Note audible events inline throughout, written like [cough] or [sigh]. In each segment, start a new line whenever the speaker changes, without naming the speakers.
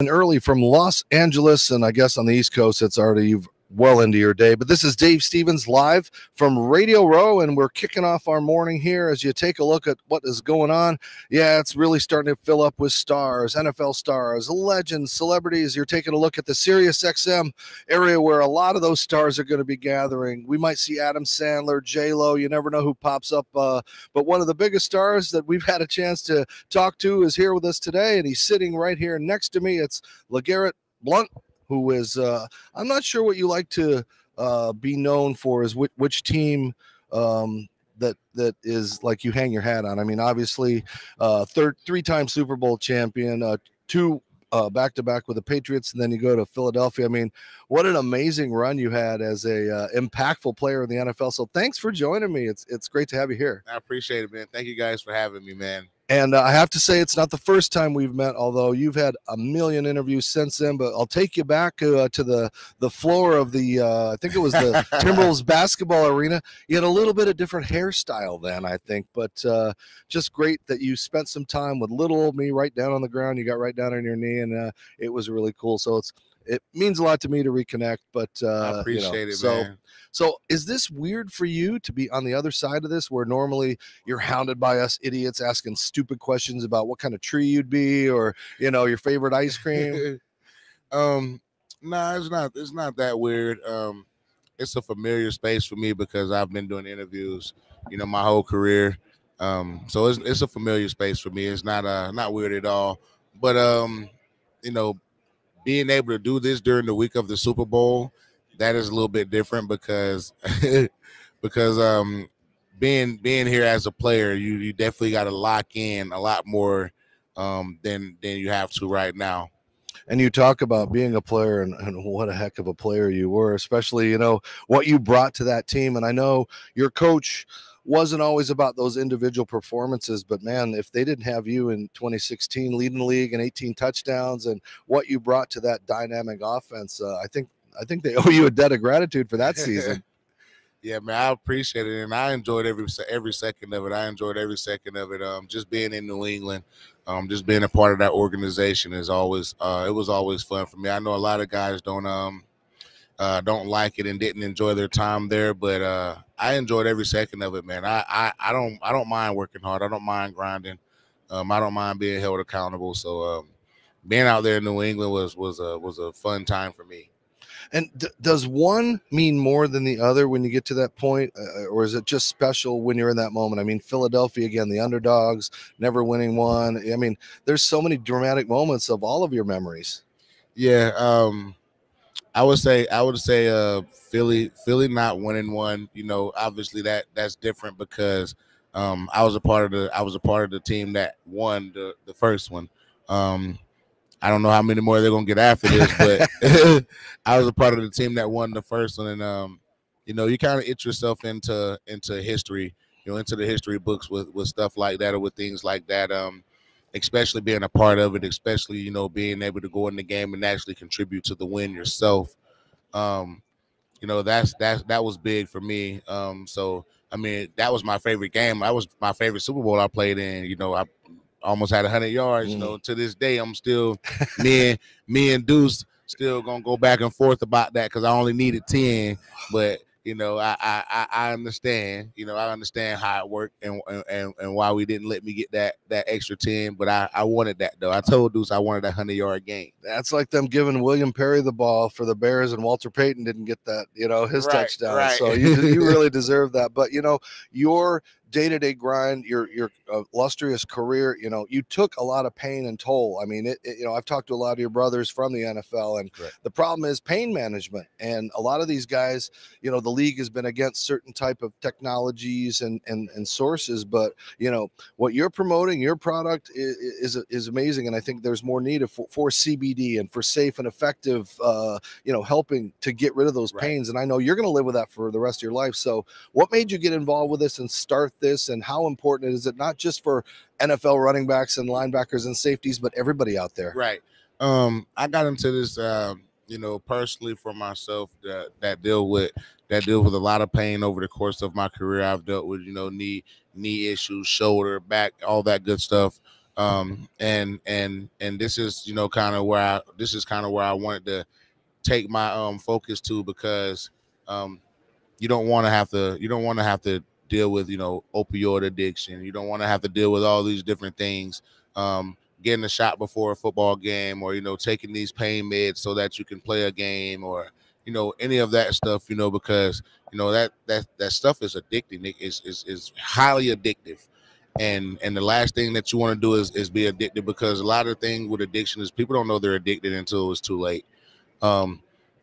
and early from Los Angeles, and I guess on the East Coast, it's already you've well into your day. But this is Dave Stevens live from Radio Row, and we're kicking off our morning here as you take a look at what is going on. Yeah, it's really starting to fill up with stars, NFL stars, legends, celebrities. You're taking a look at the Sirius XM area where a lot of those stars are going to be gathering. We might see Adam Sandler, J Lo. You never know who pops up. Uh, but one of the biggest stars that we've [laughs] had a chance to talk to is here with us today, and he's sitting right here next to me. It's LeGarrette Blount who is uh, I'm not sure what you like to uh, be known for is which, which team um, that that is like you hang your hat on. I mean, obviously, uh, third three-time Super Bowl champion, uh, two uh, back to back with the Patriots, and then you go to Philadelphia. I mean, what an amazing run you had as a uh, impactful player in the NFL. So thanks for joining me. It's it's great to have you here.
I appreciate it, man. Thank you guys for having me, man.
And uh, I have to say, it's not the first time we've met, although you've had a million interviews since then. But I'll take you back uh, to the the floor of the, uh, I think it was the [laughs] Timberwolves basketball arena. You had a little bit of different hairstyle then, I think, but uh, just great that you spent some time with little old me right down on the ground. You got right down on your knee, and uh, it was really cool. So it's it means a lot to me to reconnect. But uh,
I appreciate
you know,
it,
so,
man.
So is this weird for you to be on the other side of this, where normally you're hounded by us idiots asking stupid questions about what kind of tree you'd be, or you know your favorite ice cream? [laughs]
um, nah, it's not. It's not that weird. Um, it's a familiar space for me because I've been doing interviews, you know, my whole career. Um, so it's it's a familiar space for me. It's not uh not weird at all. But um, you know, being able to do this during the week of the Super Bowl, that is a little bit different because [laughs] because um being being here as a player, you you definitely got to lock in a lot more um than than you have to right now.
and you talk about being a player and, and what a heck of a player you were especially you know what you brought to that team and i know your coach wasn't always about those individual performances but man if they didn't have you in 2016 leading the league and 18 touchdowns and what you brought to that dynamic offense uh, i think i think they [laughs] owe you a debt of gratitude for that season [laughs]
Yeah, man, I appreciate it, and I enjoyed every every second of it. I enjoyed every second of it. Um, just being in New England, um, just being a part of that organization is always uh, it was always fun for me. I know a lot of guys don't um uh, don't like it and didn't enjoy their time there, but uh, I enjoyed every second of it, man. I, I I don't I don't mind working hard. I don't mind grinding. Um, I don't mind being held accountable. So um, being out there in New England was was a was a fun time for me.
and d- does one mean more than the other when you get to that point uh, or is it just special when you're in that moment i mean philadelphia again the underdogs never winning one i mean there's so many dramatic moments of all of your memories
Yeah, um, I would say I would say uh Philly Philly not winning one. You know, obviously that that's different because um I was a part of the I was a part of the team that won the the first one. Um, I don't know how many more they're gonna get after this, but [laughs] [laughs] I was a part of the team that won the first one, and um, you know, you kind of itch yourself into into history, you know, into the history books with with stuff like that or with things like that. Um, especially being a part of it, especially you know being able to go in the game and actually contribute to the win yourself. Um, you know that's that's that was big for me. Um, so I mean that was my favorite game. That was my favorite Super Bowl I played in. You know I almost had hundred yards. You know to this day I'm still me and me and Deuce still gonna go back and forth about that because I only needed ten, but you know, I, I I- understand. You know, I understand how it worked and and and why we didn't let me get that that extra ten. But I I wanted that though. I told Deuce I wanted that hundred yard game.
that's like them giving william perry the ball for the bears and walter payton didn't get that you know his
Right,
touchdown
right.
so you, you [laughs] really deserve that but you know your day-to-day grind your your uh, illustrious career you know you took a lot of pain and toll. I mean it, it- you know i've talked to a lot of your brothers from the nfl and the problem is pain management and a lot of these guys you know the league has been against certain type of technologies and and, and sources but you know what you're promoting your product is is, is amazing and i think there's more need for, for cbd and for safe and effective uh you know helping to get rid of those
Right.
pains and i know you're going to live with that for the rest of your life. So what made you get involved with this and start this and how important is it not just for nfl running backs and linebackers and safeties but everybody out there
Right. Um, I got into this, um, you know, personally for myself that that deal with that deal with a lot of pain over the course of my career. I've dealt with, you know, knee knee issues, shoulder, back, all that good stuff. Um, and and and this is you know kind of where I this is kind of where I wanted to take my um focus to because um you don't want to have to you don't want to have to deal with you know opioid addiction. You don't want to have to deal with all these different things. Um, getting a shot before a football game, or you know taking these pain meds so that you can play a game, or you know any of that stuff. You know because you know that that that stuff is addicting. It's is is highly addictive and and the last thing that you want to do is is be addicted because a lot of things with addiction is people don't know they're addicted until it's too late um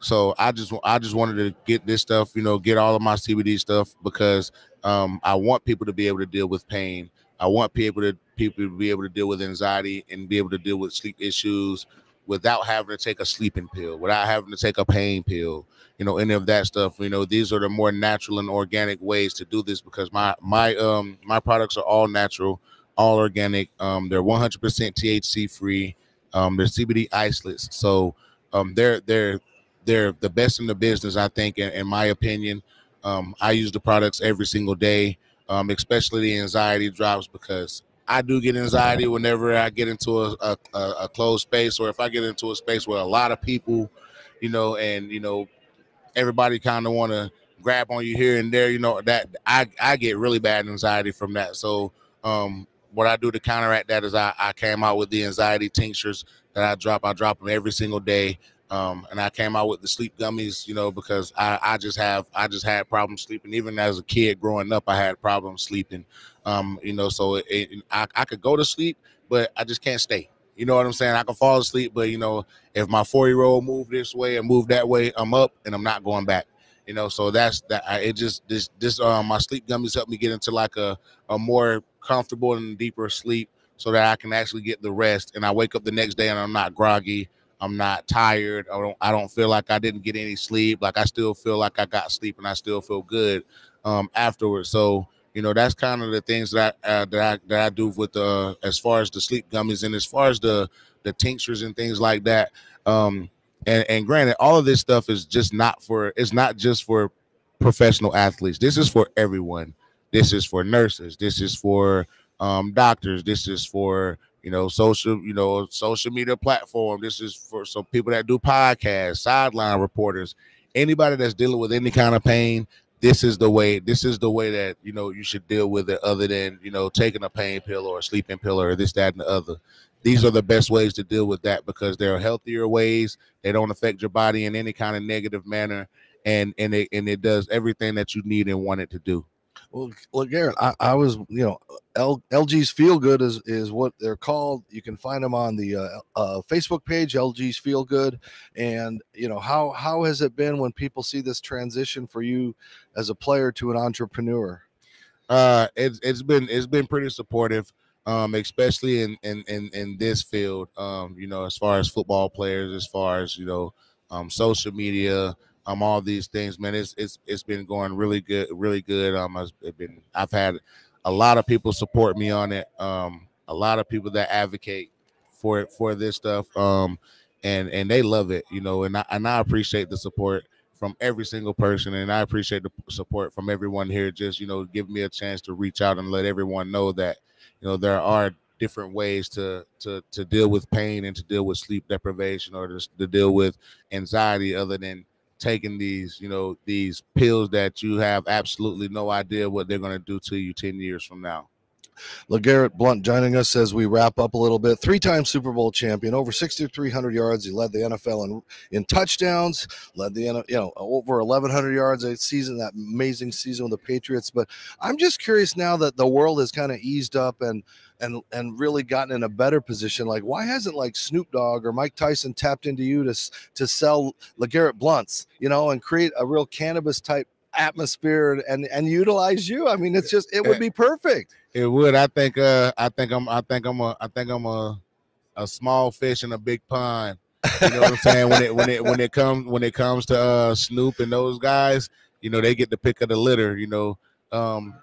so i just i just wanted to get this stuff you know get all of my cbd stuff because um i want people to be able to deal with pain. I want people to people to be able to deal with anxiety and be able to deal with sleep issues without having to take a sleeping pill without having to take a pain pill you know any of that stuff. You know these are the more natural and organic ways to do this because my my um my products are all natural all organic. Um they're 100% thc free. Um they're cbd isolates. So um they're they're they're the best in the business i think in, in my opinion um i use the products every single day um especially the anxiety drops because I do get anxiety whenever I get into a, a, a, closed space or if I get into a space where a lot of people, you know, and you know, everybody kind of want to grab on you here and there. You know that I I get really bad anxiety from that. So um, what I do to counteract that is I, I came out with the anxiety tinctures that I drop. I drop them every single day. Um, and I came out with the sleep gummies, you know, because I, I just have I just had problems sleeping. Even as a kid growing up, I had problems sleeping. Um, you know, so it, it, I, I could go to sleep, but I just can't stay. You know what I'm saying? I can fall asleep, but you know, if my four year old moved this way and moved that way, I'm up and I'm not going back. You know, so that's that. I, it just this this um my sleep gummies help me get into like a a more comfortable and deeper sleep, so that I can actually get the rest. And I wake up the next day and I'm not groggy. I'm not tired. I don't I don't feel like I didn't get any sleep. Like I still feel like I got sleep and I still feel good um afterwards. So you know that's kind of the things that I, uh, that I that I do with the uh, as far as the sleep gummies and as far as the the tinctures and things like that. Um, and and granted, all of this stuff is just not for it's not just for professional athletes. This is for everyone. This is for nurses. This is for um, doctors. This is for you know social you know social media platform. This is for some people that do podcasts, sideline reporters, anybody that's dealing with any kind of pain this is the way this is the way that you know you should deal with it other than you know taking a pain pill or a sleeping pill or this that and the other. These are the best ways to deal with that because there are healthier ways. They don't affect your body in any kind of negative manner and and it and it does everything that you need and want it to do
well, look, Garrett, I, I was, you know, L, LG's Feel Good is is what they're called. You can find them on the uh, uh, Facebook page, LG's Feel Good. And you know, how how has it been when people see this transition for you as a player to an entrepreneur?
Uh, it's it's been it's been pretty supportive, um, especially in in in in this field. Um, you know, as far as football players, as far as you know, um, social media um all these things man. It's it's it's been going really good really good. Um i've been i've had a lot of people support me on it. Um a lot of people that advocate for it for this stuff. Um and and they love it you know and I, and I appreciate the support from every single person and i appreciate the support from everyone here. Just you know give me a chance to reach out and let everyone know that you know there are different ways to to to deal with pain and to deal with sleep deprivation or to, to deal with anxiety other than taking these, you know, these pills that you have absolutely no idea what they're going to do to you 10 years from now.
LeGarrette Blount joining us as we wrap up a little bit. Three-time Super Bowl champion, over 6,300 yards. He led the NFL in, in touchdowns, led the you know over 1,100 yards a season. That amazing season with the Patriots. But I'm just curious now that the world has kind of eased up and and and really gotten in a better position. Like, why hasn't like Snoop Dogg or Mike Tyson tapped into you to to sell LeGarrette Blounts, you know, and create a real cannabis type atmosphere and and utilize you? I mean, it's just it would be perfect.
It would. I think. Uh, I think I'm. I think I'm a. I think I'm a. A small fish in a big pond. You know what I'm saying? When it when it when it comes when it comes to uh Snoop and those guys, you know, they get the pick of the litter. You know, um,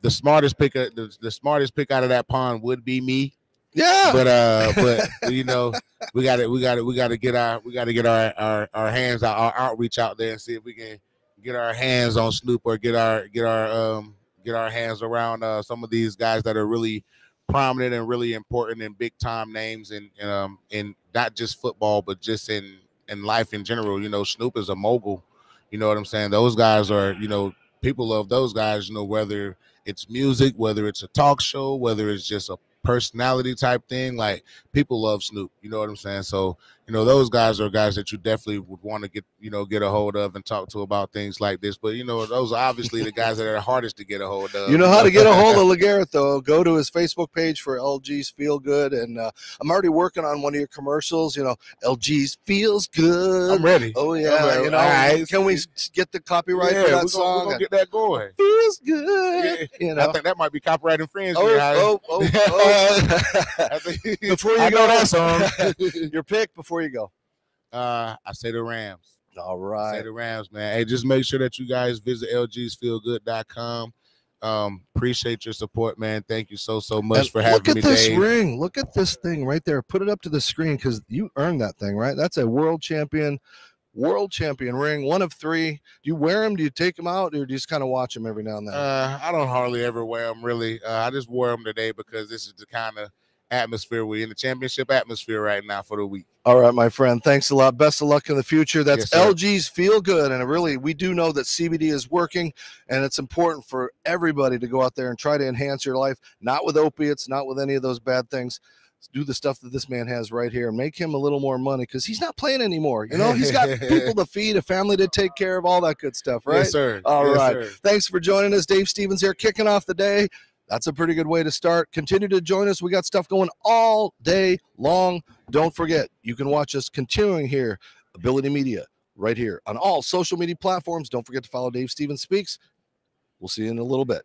the smartest pick of, the, the smartest pick out of that pond would be me.
Yeah.
But uh but you know, we got to we got to we got to get our we got to get our, our our hands out our outreach out there and see if we can get our hands on Snoop or get our get our um get our hands around uh some of these guys that are really prominent and really important and big time names in um in not just football but just in in life in general. You know, Snoop is a mogul. You know what I'm saying? Those guys are, you know, people love those guys, you know, whether it's music, whether it's a talk show, whether it's just a personality type thing. Like people love Snoop. You know what I'm saying? So you know those guys are guys that you definitely would want to get you know get a hold of and talk to about things like this. But you know those are obviously the guys that are the hardest to get a hold of.
You know how to get a hold of [laughs] LeGarrette though. Go to his Facebook page for LG's Feel Good, and uh, I'm already working on one of your commercials. You know, LG's feels good.
I'm ready.
Oh yeah,
ready.
you know.
All right.
Can we get the copyright
yeah,
for that
we're gonna,
song?
we're gonna get that going.
feels good.
Yeah.
You know.
I think that might be copyright infringement.
Oh, oh, oh, [laughs] oh. Before you
I
go,
know that song. [laughs]
your pick before you go.
uh, I say the Rams.
All right.
Say the Rams, man. Hey, just make sure that you guys visit lgsfeelgood.com. Um, appreciate your support, man. Thank you so so much
And
for having me.
look at
me,
this
Dave.
ring. Look at this thing right there. Put it up to the screen because you earned that thing, right? That's a world champion, world champion ring, one of three. Do you wear them? Do you take them out, or do you just kind of watch them every now and then?
Uh, I don't hardly ever wear them really. Uh, I just wore them today because this is the kind of atmosphere we're in the championship atmosphere right now for the week.
All right, my friend. Thanks a lot. Best of luck in the future. That's
Yes.
LG's Feel Good. And really, we do know that CBD is working, and it's important for everybody to go out there and try to enhance your life, not with opiates, not with any of those bad things. Do the stuff that this man has right here and make him a little more money because he's not playing anymore. You know, he's got [laughs] people to feed, a family to take care of, all that good stuff, right?
Yes, sir.
All
Yes,
right.
sir.
Thanks for joining us. Dave Stevens here, kicking off the day. That's a pretty good way to start. Continue to join us. We got stuff going all day long. Don't forget, you can watch us continuing here, Ability Media, right here on all social media platforms. Don't forget to follow Dave Stevens Speaks. We'll see you in a little bit.